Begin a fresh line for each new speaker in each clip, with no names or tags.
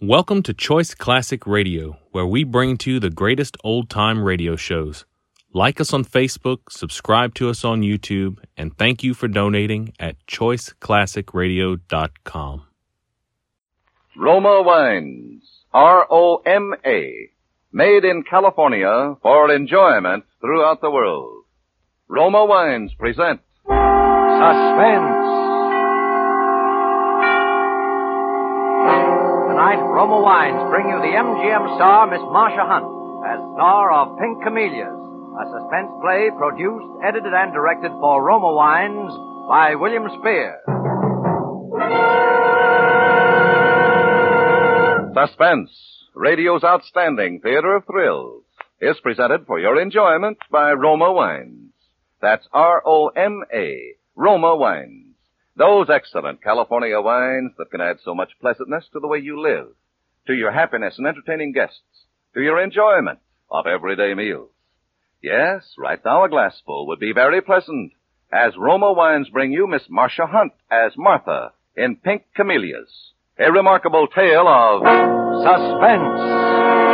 Welcome to Choice Classic Radio, where we bring to you the greatest old time radio shows. Like us on Facebook, subscribe to us on YouTube, and thank you for donating at choiceclassicradio.com.
Roma Wines, R-O-M-A, made in California for enjoyment throughout the world. Roma Wines present Suspense.
Tonight, Roma Wines bring you the MGM star, Miss Marsha Hunt, as star of Pink Camellias, a suspense play produced, edited, and directed for Roma Wines by William Spier.
Suspense, radio's outstanding theater of thrills, is presented for your enjoyment by Roma Wines. That's R-O-M-A, Roma Wines. Those excellent California wines that can add so much pleasantness to the way you live, to your happiness in entertaining guests, to your enjoyment of everyday meals. Yes, right now a glassful would be very pleasant, as Roma Wines bring you Miss Marsha Hunt as Martha in Pink Camellias, a remarkable tale of suspense.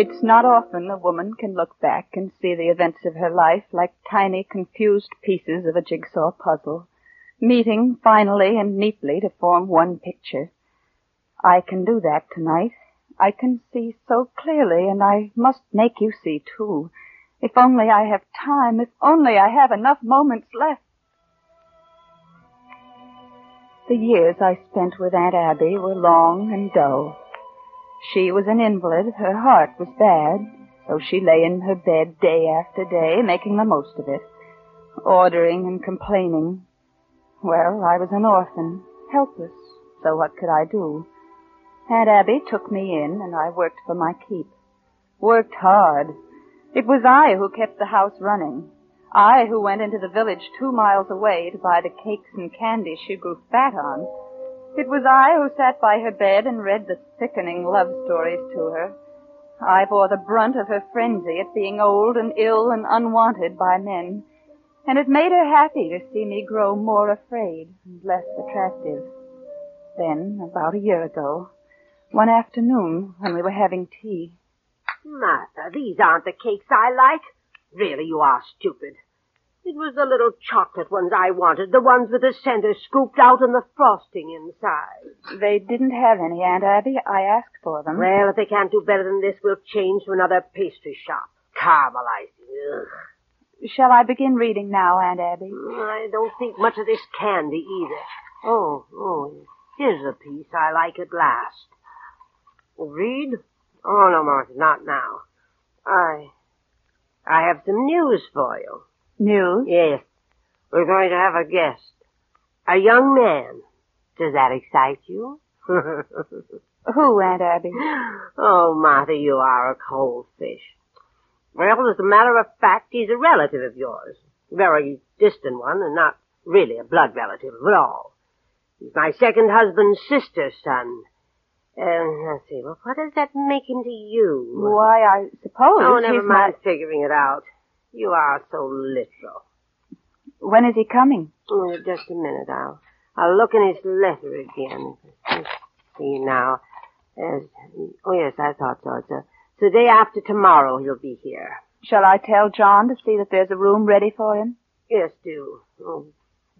It's not often a woman can look back and see the events of her life like tiny, confused pieces of a jigsaw puzzle, meeting finally and neatly to form one picture. I can do that tonight. I can see so clearly, and I must make you see too. If only I have time, if only I have enough moments left. The years I spent with Aunt Abby were long and dull. She was an invalid. Her heart was bad, so she lay in her bed day after day, making the most of it, ordering and complaining. Well, I was an orphan, helpless, so what could I do? Aunt Abby took me in, and I worked for my keep. Worked hard. It was I who kept the house running. I who went into the village two miles away to buy the cakes and candy she grew fat on. It was I who sat by her bed and read the sickening love stories to her. I bore the brunt of her frenzy at being old and ill and unwanted by men, and it made her happy to see me grow more afraid and less attractive. Then, about a year ago, one afternoon when we were having tea,
Martha, these aren't the cakes I like. Really, you are stupid. It was the little chocolate ones I wanted, the ones with the center scooped out and the frosting inside.
they didn't have any, Aunt Abby. I asked for them.
Well, if they can't do better than this, we'll change to another pastry shop. Caramelizing. Ugh.
Shall I begin reading now, Aunt Abby?
I don't think much of this candy either. Oh, oh, here's a piece I like at last. Read? Oh, no, Martha, not now. I, I have some news for you.
News?
Yes. We're going to have a guest. A young man. Does that excite you?
Who, Aunt Abby?
oh, Martha, you are a cold fish. Well, as a matter of fact, he's a relative of yours. Very distant one, and not really a blood relative at all. He's my second husband's sister's son. Uh, let's see, well, what does that make him to you?
Why, I suppose
Oh, never mind figuring it out. You are so literal.
When is he coming?
Oh, just a minute. I'll, I'll look in his letter again. Let's see now. There's, oh, yes, I thought so. It's, uh, the day after tomorrow he'll be here.
Shall I tell John to see that there's a room ready for him?
Yes, do. Oh,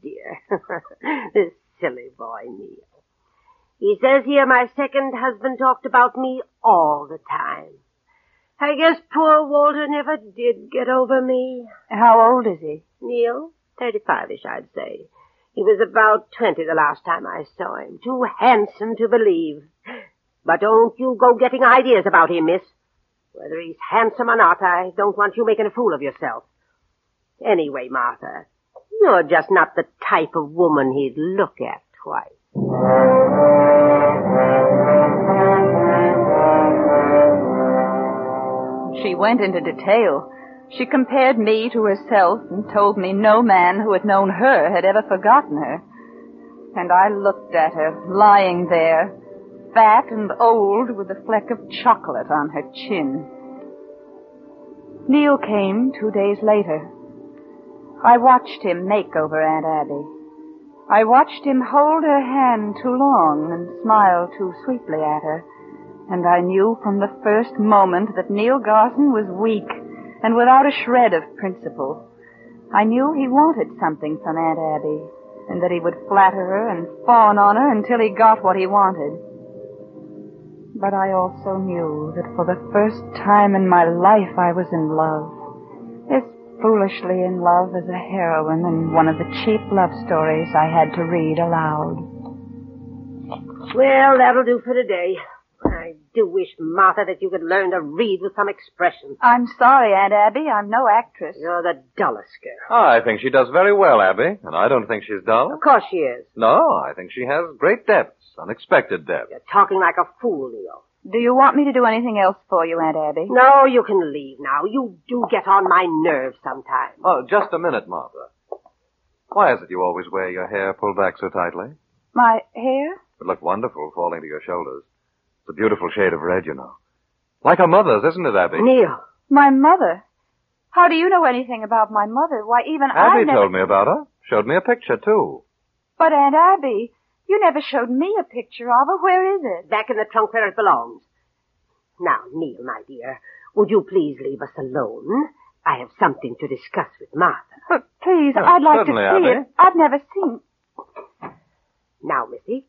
dear. this silly boy, Neil. He says here my second husband talked about me all the time. I guess poor Walter never did get over me.
How old is he?
Neil, thirty-five-ish, I'd say. He was about twenty the last time I saw him. Too handsome to believe. But don't you go getting ideas about him, miss. Whether he's handsome or not, I don't want you making a fool of yourself. Anyway, Martha, you're just not the type of woman he'd look at twice.
She went into detail. She compared me to herself and told me no man who had known her had ever forgotten her. And I looked at her, lying there, fat and old with a fleck of chocolate on her chin. Neil came two days later. I watched him make over Aunt Abby. I watched him hold her hand too long and smile too sweetly at her, and I knew from the first moment that Neil Garson was weak and without a shred of principle. I knew he wanted something from Aunt Abby, and that he would flatter her and fawn on her until he got what he wanted. But I also knew that for the first time in my life I was in love. As foolishly in love as a heroine in one of the cheap love stories I had to read aloud.
Well, that'll do for today. I do wish, Martha, that you could learn to read with some expression.
I'm sorry, Aunt Abby. I'm no actress.
You're the dullest girl.
Oh, I think she does very well, Abby, and I don't think she's dull.
Of course she is.
No, I think she has great depths, unexpected depths.
You're talking like a fool, Neil.
Do you want me to do anything else for you, Aunt Abby?
No, you can leave now. You do get on my nerves sometimes.
Oh, just a minute, Martha. Why is it you always wear your hair pulled back so tightly?
My hair?
It looked wonderful falling to your shoulders. It's a beautiful shade of red, you know. Like her mother's, isn't it, Abby?
Neil.
My mother? How do you know anything about my mother? Why, even I
Abby
never...
told me about her. Showed me a picture, too.
But Aunt Abby, you never showed me a picture of her. Where is it?
Back in the trunk where it belongs. Now, Neil, my dear, would you please leave us alone? I have something to discuss with Martha.
But please,
Oh,
I'd like to see
Abby.
it. I've never seen.
Now, Missy,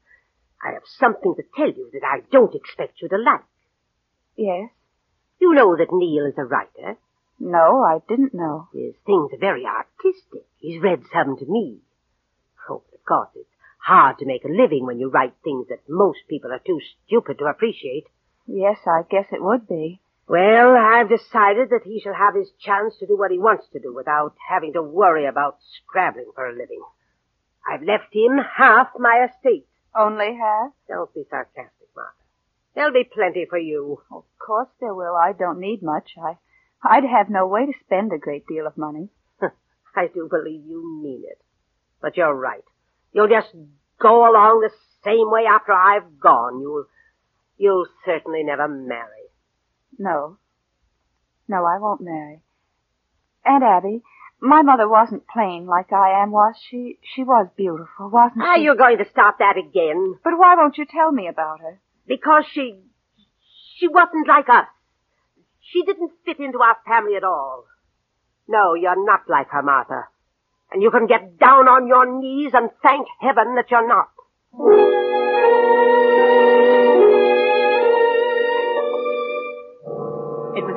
I have something to tell you that I don't expect you to like.
Yes.
You know that Neil is a writer.
No, I didn't know.
His things are very artistic. He's read some to me. Oh, of course, it's hard to make a living when you write things that most people are too stupid to appreciate.
Yes, I guess it would be.
Well, I've decided that he shall have his chance to do what he wants to do without having to worry about scrabbling for a living. I've left him half my estate.
Only half?
Don't be sarcastic, Martha. There'll be plenty for you.
Of course there will. I don't need much. I, I'd have no way to spend a great deal of money.
I do believe you mean it. But you're right. You'll just go along the same way after I've gone. You'll, you'll certainly never marry.
No. No, I won't marry. Aunt Abby, my mother wasn't plain like I am, was she? She was beautiful, wasn't
Are
she?
you're going to stop that again?
But why won't you tell me about her?
Because she, she wasn't like us. She didn't fit into our family at all. No, you're not like her, Martha. And you can get down on your knees and thank heaven that you're not.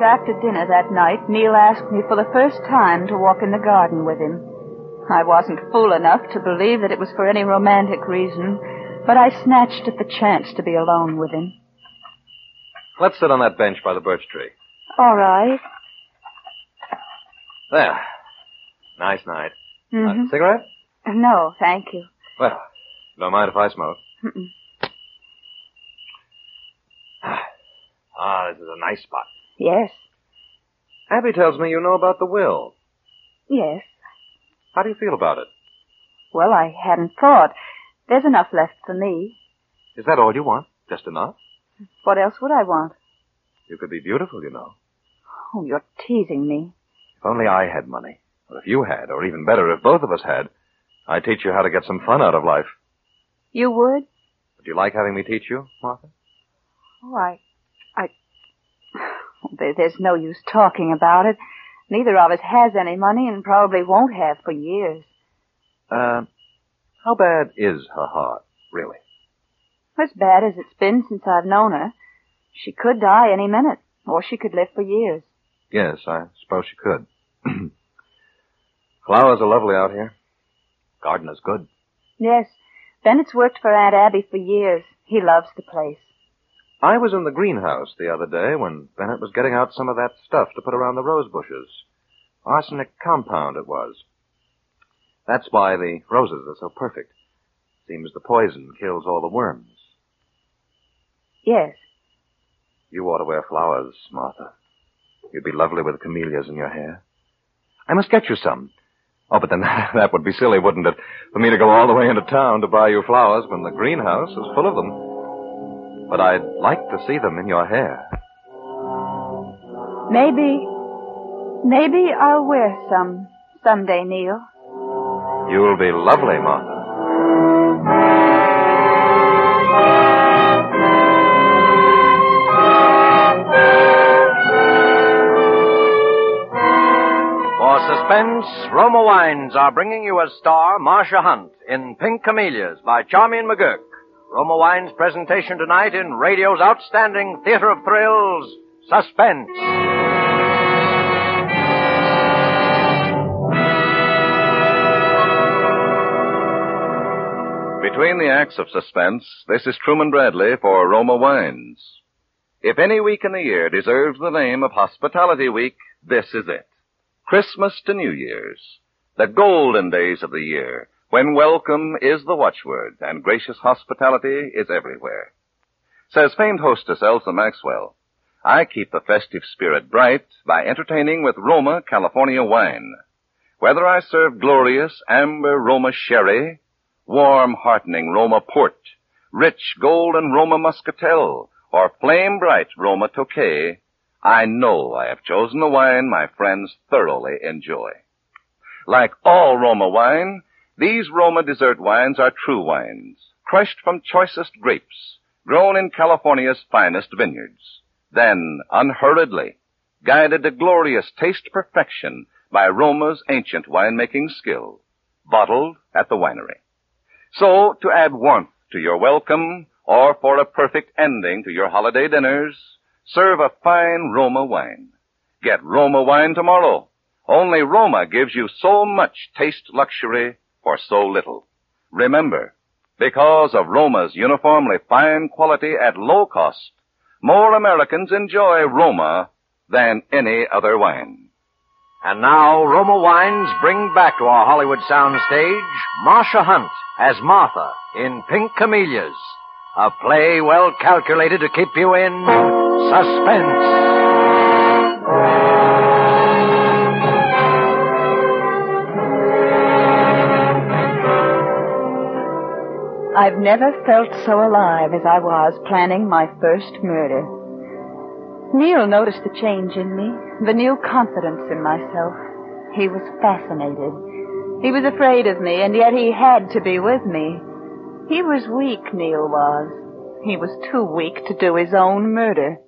After dinner that night Neil asked me for the first time to walk in the garden with him. I wasn't fool enough to believe that it was for any romantic reason, but I snatched at the chance to be alone with him.
Let's sit on that bench by the birch tree.
All right.
There. Nice night.
Mm-hmm.
Uh, cigarette?
No, thank you.
Well, don't mind if I smoke.
Mm-mm.
Ah, this is a nice spot.
Yes,
Abby tells me you know about the will.
yes.
How do you feel about it?
Well, I hadn't thought. There's enough left for me.
Is that all you want? Just enough?
What else would I want?
You could be beautiful, you know.
Oh, you're teasing me.
If only I had money. Or if you had, or even better, if both of us had, I'd teach you how to get some fun out of life.
You would?
Would you like having me teach you, Martha?
Oh, I, there's no use talking about it. Neither of us has any money and probably won't have for years.
Uh, how bad is her heart, really?
As bad as it's been since I've known her. She could die any minute, or she could live for years.
Yes, I suppose she could. Flowers are lovely out here. Garden is good.
Yes, Bennett's worked for Aunt Abby for years. He loves the place.
I was in the greenhouse the other day when Bennett was getting out some of that stuff to put around the rose bushes. Arsenic compound it was. That's why the roses are so perfect. Seems the poison kills all the worms.
Yes.
You ought to wear flowers, Martha. You'd be lovely with camellias in your hair. I must get you some. Oh, but then that would be silly, wouldn't it? For me to go all the way into town to buy you flowers when the greenhouse is full of them. But I'd like to see them in your hair.
Maybe. Maybe I'll wear some someday, Neil.
You'll be lovely, Martha.
Suspense, Roma Wines are bringing you as star Marsha Hunt in Pink Camellias by Charmian McGurk. Roma Wines' presentation tonight in radio's outstanding theater of thrills, Suspense.
Between the acts of suspense, this is Truman Bradley for Roma Wines. If any week in the year deserves the name of Hospitality Week, this is it. Christmas to New Year's. The golden days of the year, when welcome is the watchword and gracious hospitality is everywhere. Says famed hostess Elsa Maxwell, I keep the festive spirit bright by entertaining with Roma California wine. Whether I serve glorious amber Roma sherry, warm heartening Roma port, rich golden Roma muscatel, or flame bright Roma Tokay, I know I have chosen a wine my friends thoroughly enjoy. Like all Roma wine, these Roma dessert wines are true wines, crushed from choicest grapes, grown in California's finest vineyards. Then, unhurriedly, guided to glorious taste perfection by Roma's ancient winemaking skill, bottled at the winery. So, to add warmth to your welcome, or for a perfect ending to your holiday dinners, serve a fine Roma wine. Get Roma wine tomorrow. Only Roma gives you so much taste luxury for so little. Remember, because of Roma's uniformly fine quality at low cost, more Americans enjoy Roma than any other wine.
And now, Roma Wines bring back to our Hollywood soundstage Marsha Hunt as Martha in Pink Camellias, a play well calculated to keep you in suspense.
I've never felt so alive as I was planning my first murder. Neil noticed the change in me, the new confidence in myself. He was fascinated. He was afraid of me, and yet he had to be with me. He was weak, Neil was. He was too weak to do his own murder.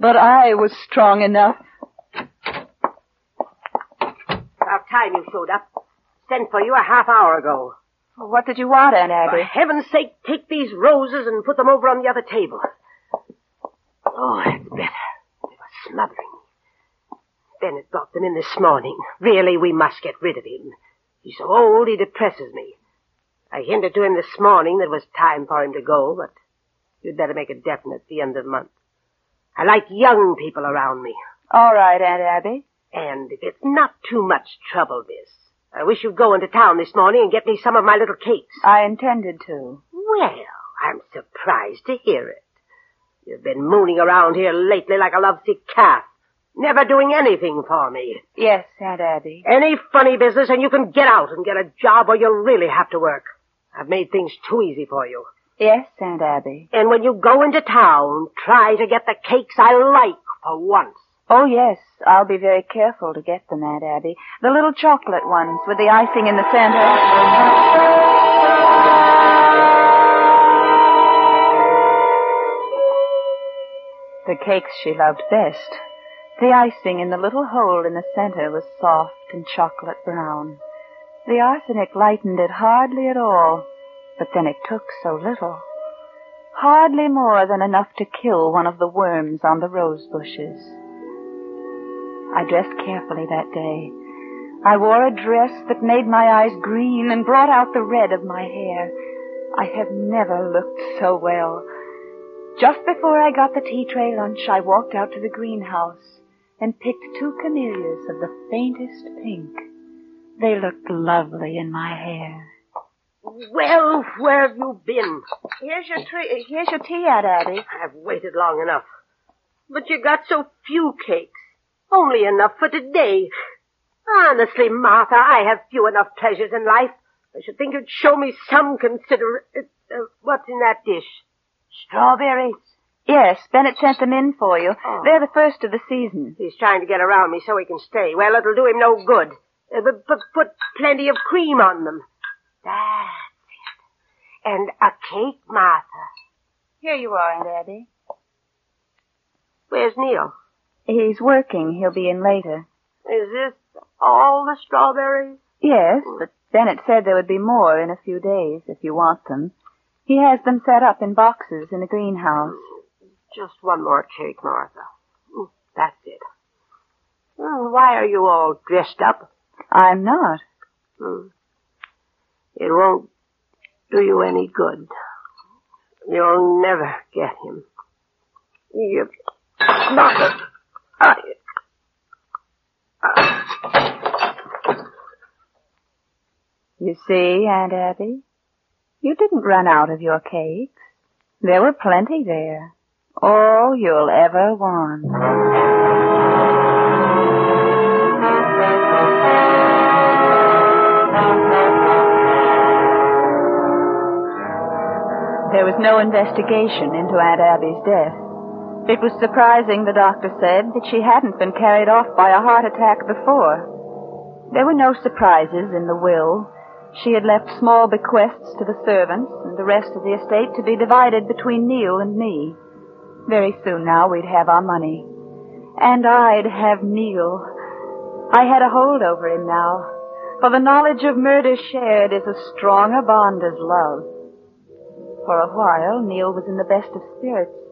But I was strong enough.
About time you showed up. Sent for you a half hour ago.
What did you want, Aunt Abby?
For heaven's sake, take these roses and put them over on the other table. Oh, that's better. They were smothering me. Bennett brought them in this morning. Really, we must get rid of him. He's so old, he depresses me. I hinted to him this morning that it was time for him to go, but you'd better make it definite at the end of the month. I like young people around me.
All right, Aunt Abby.
And if it's not too much trouble, miss, I wish you'd go into town this morning and get me some of my little cakes.
I intended to.
Well, I'm surprised to hear it. You've been mooning around here lately like a lovesick calf, never doing anything for me.
Yes, Aunt Abby.
Any funny business and you can get out and get a job or you'll really have to work. I've made things too easy for you.
Yes, Aunt Abby.
And when you go into town, try to get the cakes I like for once.
Oh, yes. I'll be very careful to get them, Aunt Abby. The little chocolate ones with the icing in the center. The cakes she loved best. The icing in the little hole in the center was soft and chocolate brown. The arsenic lightened it hardly at all, but then it took so little. Hardly more than enough to kill one of the worms on the rose bushes. I dressed carefully that day. I wore a dress that made my eyes green and brought out the red of my hair. I have never looked so well. Just before I got the tea tray lunch, I walked out to the greenhouse and picked two camellias of the faintest pink. They looked lovely in my hair.
Well, where have you been?
Here's your tree. Here's your tea, Aunt Abby.
I've waited long enough. But you got so few cakes. Only enough for today. Honestly, Martha, I have few enough pleasures in life. I should think you'd show me some consider... Uh, uh, what's in that dish? Strawberries?
Yes, Bennett sent them in for you.
Oh.
They're the first of the season.
He's trying to get around me so he can stay. Well, it'll do him no good. Uh, but, but put plenty of cream on them. That's it. And a cake, Martha.
Here you are, Aunt Abby.
Where's Neil?
He's working. He'll be in later.
Is this All the strawberries?
Yes, but Bennett said there would be more in a few days if you want them. He has them set up in boxes in the greenhouse.
Just one more cake, Martha. Mm, That's it. Mm, Why are you all dressed up?
I'm not.
Hmm. It won't do you any good. You'll never get him. You not I,
You see, Aunt Abby, you didn't run out of your cakes. There were plenty there. All you'll ever want. There was no investigation into Aunt Abby's death. It was surprising, the doctor said, that she hadn't been carried off by a heart attack before. There were no surprises in the will. She had left small bequests to the servants and the rest of the estate to be divided between Neil and me. Very soon now we'd have our money. And I'd have Neil. I had a hold over him now. For the knowledge of murder shared is a bond as love. For a while, Neil was in the best of spirits.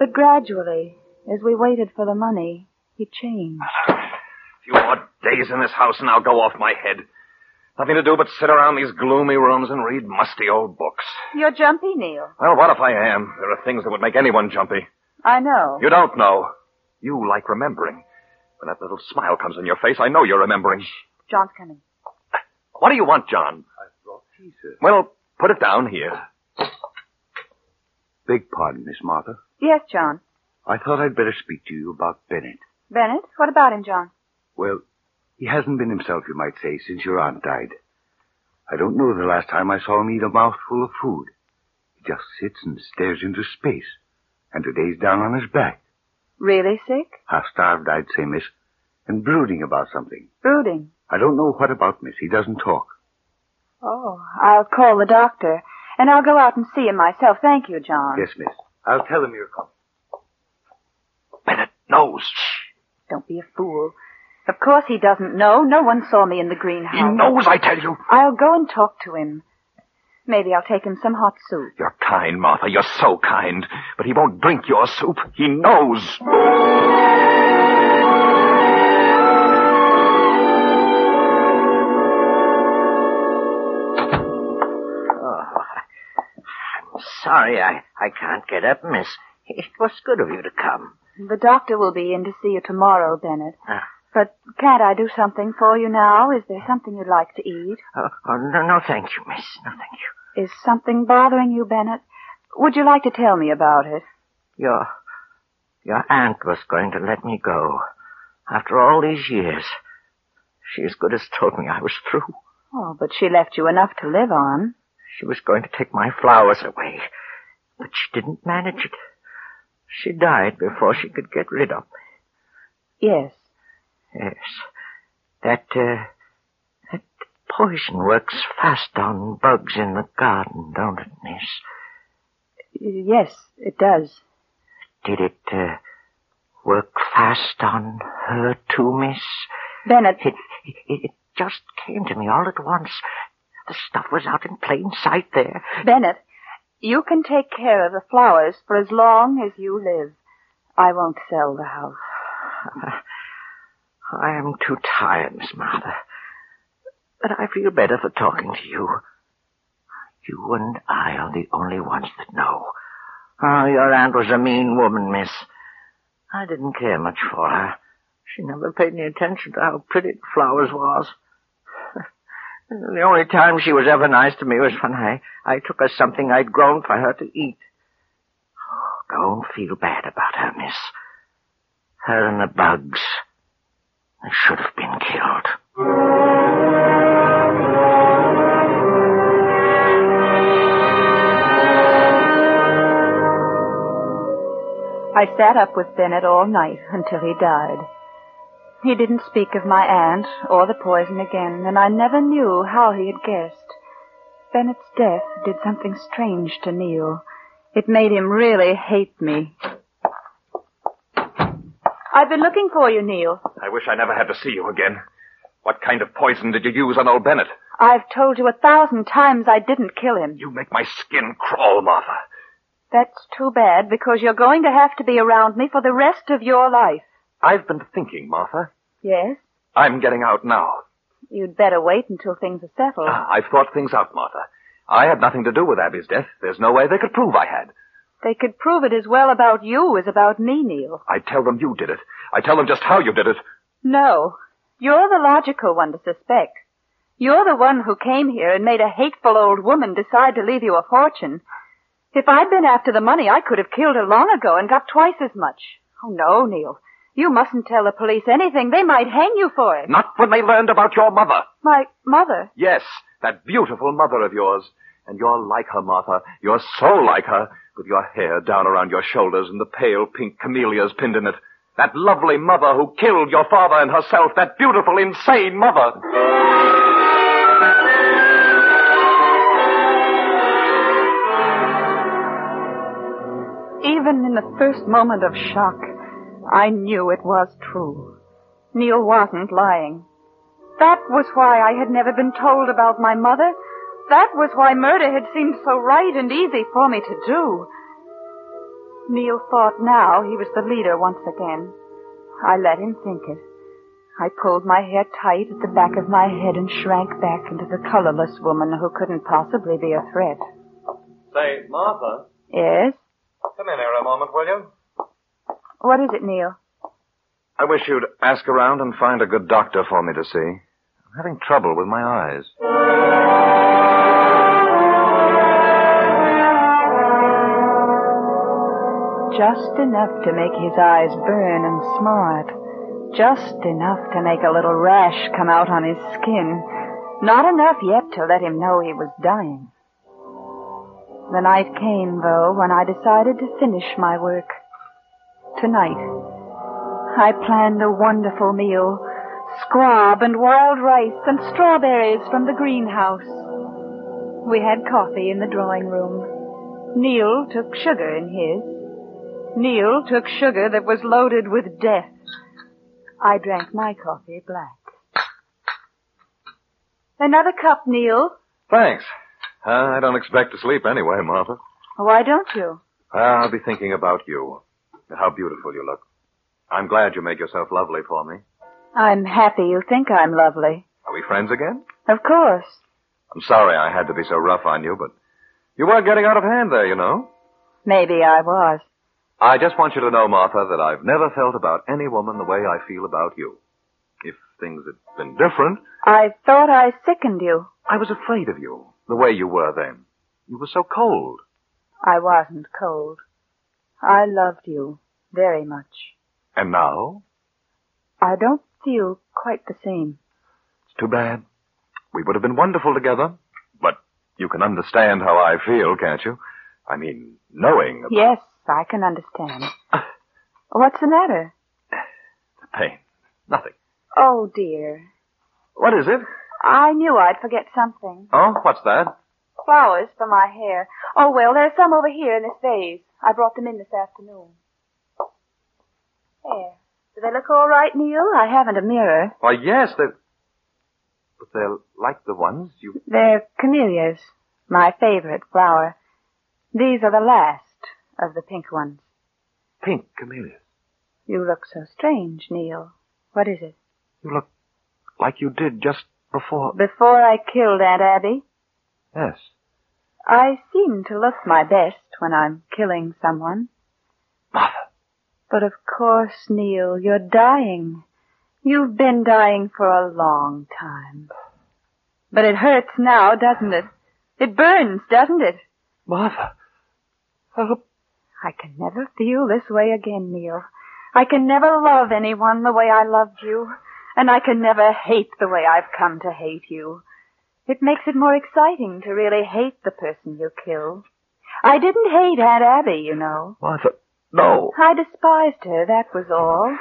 But gradually, as we waited for the money, he changed.
A few more days in this house and I'll go off my head. Nothing to do but sit around these gloomy rooms and read musty old books.
You're jumpy, Neil.
Well, what if I am? There are things that would make anyone jumpy.
I know.
You don't know. You like remembering. When that little smile comes on your face, I know you're remembering.
John's coming.
What do you want, John?
I brought tea, sir.
Well, put it down here.
Beg pardon, Miss Martha.
Yes, John.
I thought I'd better speak to you about Bennett.
Bennett, what about him, John?
Well, he hasn't been himself, you might say, since your aunt died. I don't know the last time I saw him eat a mouthful of food. He just sits and stares into space. And today's down on his back.
Really sick?
Half starved, I'd say, miss. And brooding about something.
Brooding.
I don't know what about, miss. He doesn't talk.
Oh, I'll call the doctor. And I'll go out and see him myself. Thank you, John.
Yes, miss. I'll tell him you're coming.
Bennett knows. Shh.
Don't be a fool. Of course he doesn't know. No one saw me in the greenhouse.
He knows, I tell you.
I'll go and talk to him. Maybe I'll take him some hot soup.
You're kind, Martha. You're so kind. But he won't drink your soup. He knows.
Sorry I, I can't get up, miss. It was good of you to come.
The doctor will be in to see you tomorrow, Bennett.
Ah.
But can't I do something for you now? Is there something you'd like to eat?
Oh, oh, no, no, thank you, miss. No, thank you.
Is something bothering you, Bennett? Would you like to tell me about it?
Your, your aunt was going to let me go. After all these years. She as good as told me I was through.
Oh, but she left you enough to live on.
She was going to take my flowers away. But she didn't manage it. She died before she could get rid of me.
Yes.
Yes. That, uh, that poison works fast on bugs in the garden, don't it, miss?
Yes, it does.
Did it, uh, work fast on her too, miss?
Bennett,
It, it, it just came to me all at once. The stuff was out in plain sight there.
Bennett, you can take care of the flowers for as long as you live. I won't sell the house.
I am too tired, Miss Martha. But I feel better for talking to you. You and I are the only ones that know. Oh, your aunt was a mean woman, miss. I didn't care much for her. She never paid any attention to how pretty the flowers was. The only time she was ever nice to me was when I, I took her something I'd grown for her to eat. Don't feel bad about her, miss. Her and the bugs. They should have been killed.
I sat up with Bennett all night until he died. He didn't speak of my aunt or the poison again, and I never knew how he had guessed. Bennett's death did something strange to Neil. It made him really hate me. I've been looking for you, Neil.
I wish I never had to see you again. What kind of poison did you use on old Bennett?
I've told you a thousand times I didn't kill him.
You make my skin crawl, Martha.
That's too bad, because you're going to have to be around me for the rest of your life.
I've been thinking, Martha.
Yes?
I'm getting out now.
You'd better wait until things are settled.
Ah, I've thought things out, Martha. I had nothing to do with Abby's death. There's no way they could prove I had.
They could prove it as well about you as about me, Neil.
I tell them you did it. I tell them just how you did it.
No. You're the logical one to suspect. You're the one who came here and made a hateful old woman decide to leave you a fortune. If I'd been after the money, I could have killed her long ago and got twice as much. Oh, no, Neil. You mustn't tell the police anything. They might hang you for it.
Not when they learned about your mother.
My mother?
Yes, that beautiful mother of yours. And you're like her, Martha. You're so like her, with your hair down around your shoulders and the pale pink camellias pinned in it. That lovely mother who killed your father and herself. That beautiful, insane mother.
Even in the first moment of shock, I knew it was true. Neil wasn't lying. That was why I had never been told about my mother. That was why murder had seemed so right and easy for me to do. Neil thought now he was the leader once again. I let him think it. I pulled my hair tight at the back of my head and shrank back into the colorless woman who couldn't possibly be a threat.
Say, Martha,
Yes?
come in here a moment, will you?
What is it, Neil?
I wish you'd ask around and find a good doctor for me to see. I'm having trouble with my eyes.
Just enough to make his eyes burn and smart. Just enough to make a little rash come out on his skin. Not enough yet to let him know he was dying. The night came, though, when I decided to finish my work. Tonight. I planned a wonderful meal. Squab and wild rice and strawberries from the greenhouse. We had coffee in the drawing room. Neil took sugar in his. Neil took sugar that was loaded with death. I drank my coffee black. Another cup, Neil.
Thanks. Uh, I don't expect to sleep anyway, Martha.
Why don't you?
I'll be thinking about you. How beautiful you look. I'm glad you made yourself lovely for me.
I'm happy you think I'm lovely.
Are we friends again?
Of course.
I'm sorry I had to be so rough on you, but you were getting out of hand there, you know.
Maybe I was.
I just want you to know, Martha, that I've never felt about any woman the way I feel about you. If things had been different,
I thought I sickened you.
I was afraid of you, the way you were then. You were so cold.
I wasn't cold. I loved you very much.
And now?
I don't feel quite the same.
It's too bad. We would have been wonderful together. But you can understand how I feel, can't you? I mean, knowing about
Yes, I can understand. What's the matter?
the pain. Nothing.
Oh, dear.
What is it?
I knew I'd forget something.
Oh, what's that?
Flowers for my hair. Oh, well, there's some over here in this vase. I brought them in this afternoon. There. Do they look all right, Neil? I haven't a mirror.
Why, yes, they're... But they're like the ones you...
They're camellias. My favorite flower. These are the last of the pink ones.
Pink camellias.
You look so strange, Neil. What is it?
You look like you did just before...
Before I killed Aunt Abby,
Yes.
I seem to look my best when I'm killing someone.
Martha.
But of course, Neil, you're dying. You've been dying for a long time. But it hurts now, doesn't it? It burns, doesn't it?
Martha. Oh,
I can never feel this way again, Neil. I can never love anyone the way I loved you. And I can never hate the way I've come to hate you. It makes it more exciting to really hate the person you killed. I didn't hate Aunt Abby, you know.
Martha. No.
I despised her, that was all.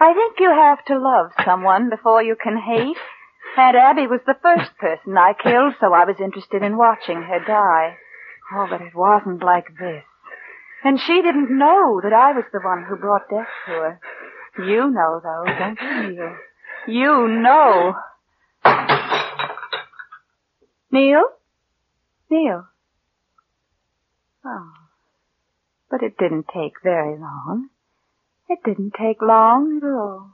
I think you have to love someone before you can hate. Aunt Abby was the first person I killed, so I was interested in watching her die. Oh, but it wasn't like this. And she didn't know that I was the one who brought death to her. You know, though, don't you, Neil? You know. Neil? Neil? Oh. But it didn't take very long. It didn't take long at all.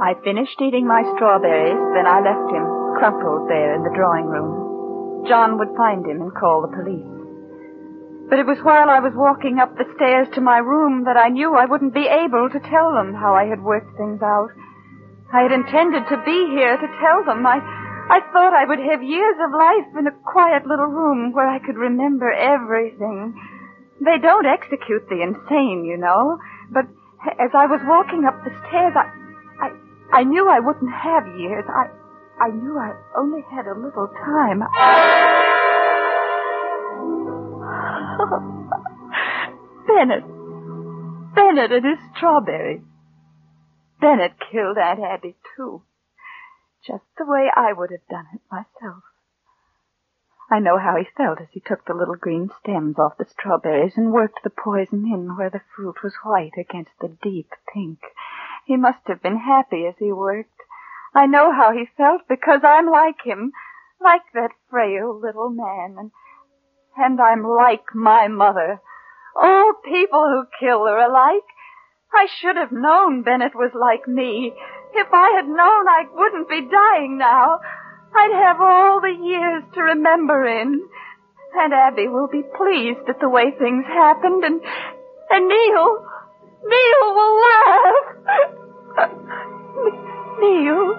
I finished eating my strawberries, then I left him, crumpled there in the drawing room. John would find him and call the police. But it was while I was walking up the stairs to my room that I knew I wouldn't be able to tell them how I had worked things out. I had intended to be here to tell them. I, I thought I would have years of life in a quiet little room where I could remember everything. They don't execute the insane, you know. But as I was walking up the stairs, I, I, I knew I wouldn't have years. I, I knew I only had a little time. Bennett. Bennett and his strawberries. Bennett killed Aunt Abby, too. Just the way I would have done it myself. I know how he felt as he took the little green stems off the strawberries and worked the poison in where the fruit was white against the deep pink. He must have been happy as he worked. I know how he felt because I'm like him, like that frail little man, and and I'm like my mother. All people who kill are alike. I should have known Bennett was like me. If I had known, I wouldn't be dying now. I'd have all the years to remember in. And Abby will be pleased at the way things happened, and and Neil, Neil will laugh. Neil,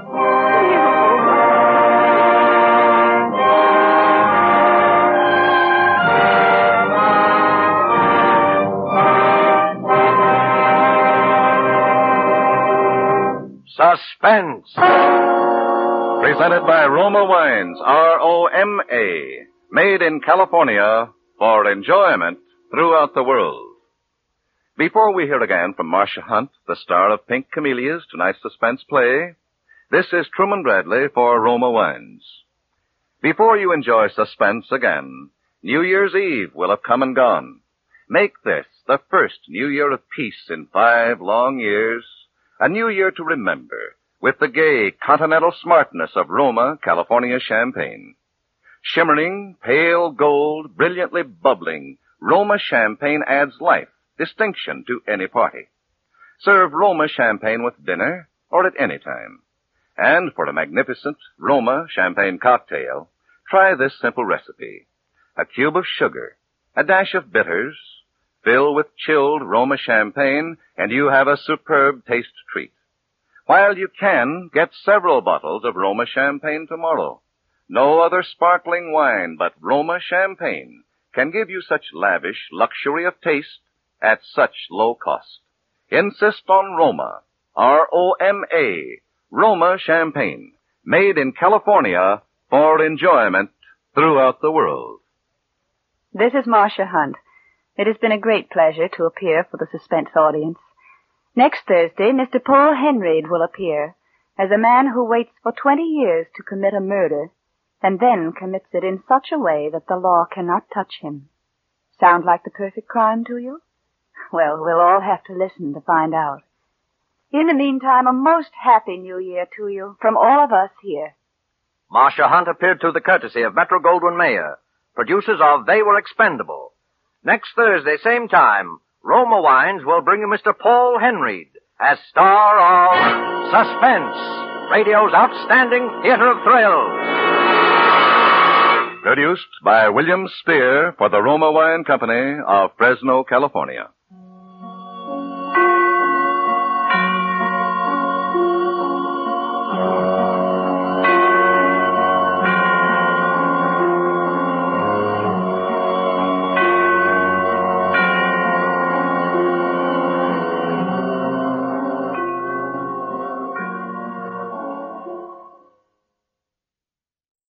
Presented by Roma Wines, R-O-M-A. Made in California for enjoyment throughout the world. Before we hear again from Marsha Hunt, the star of Pink Camellias, tonight's suspense play, this is Truman Bradley for Roma Wines. Before you enjoy suspense again, New Year's Eve will have come and gone. Make this the first New Year of peace in five long years, a New Year to remember, with the gay continental smartness of Roma, California champagne. Shimmering, pale gold, brilliantly bubbling, Roma champagne adds life, distinction to any party. Serve Roma champagne with dinner or at any time. And for a magnificent Roma champagne cocktail, try this simple recipe. A cube of sugar, a dash of bitters, fill with chilled Roma champagne, and you have a superb taste treat. While you can, get several bottles of Roma champagne tomorrow. No other sparkling wine but Roma champagne can give you such lavish luxury of taste at such low cost. Insist on Roma, R-O-M-A, Roma champagne, made in California for enjoyment throughout the world.
This is Marsha Hunt. It has been a great pleasure to appear for the suspense audience. Next Thursday, Mr. Paul Henreid will appear as a man who waits for 20 years to commit a murder and then commits it in such a way that the law cannot touch him. Sound like the perfect crime to you? Well, we'll all have to listen to find out. In the meantime, a most happy new year to you from all of us here.
Marsha Hunt appeared through the courtesy of Metro Goldwyn Mayer, producers of They Were Expendable. Next Thursday, same time, Roma Wines will bring you Mr. Paul Henreid as star of Suspense, radio's outstanding theater of thrills.
Produced by William Spier for the Roma Wine Company of Fresno, California.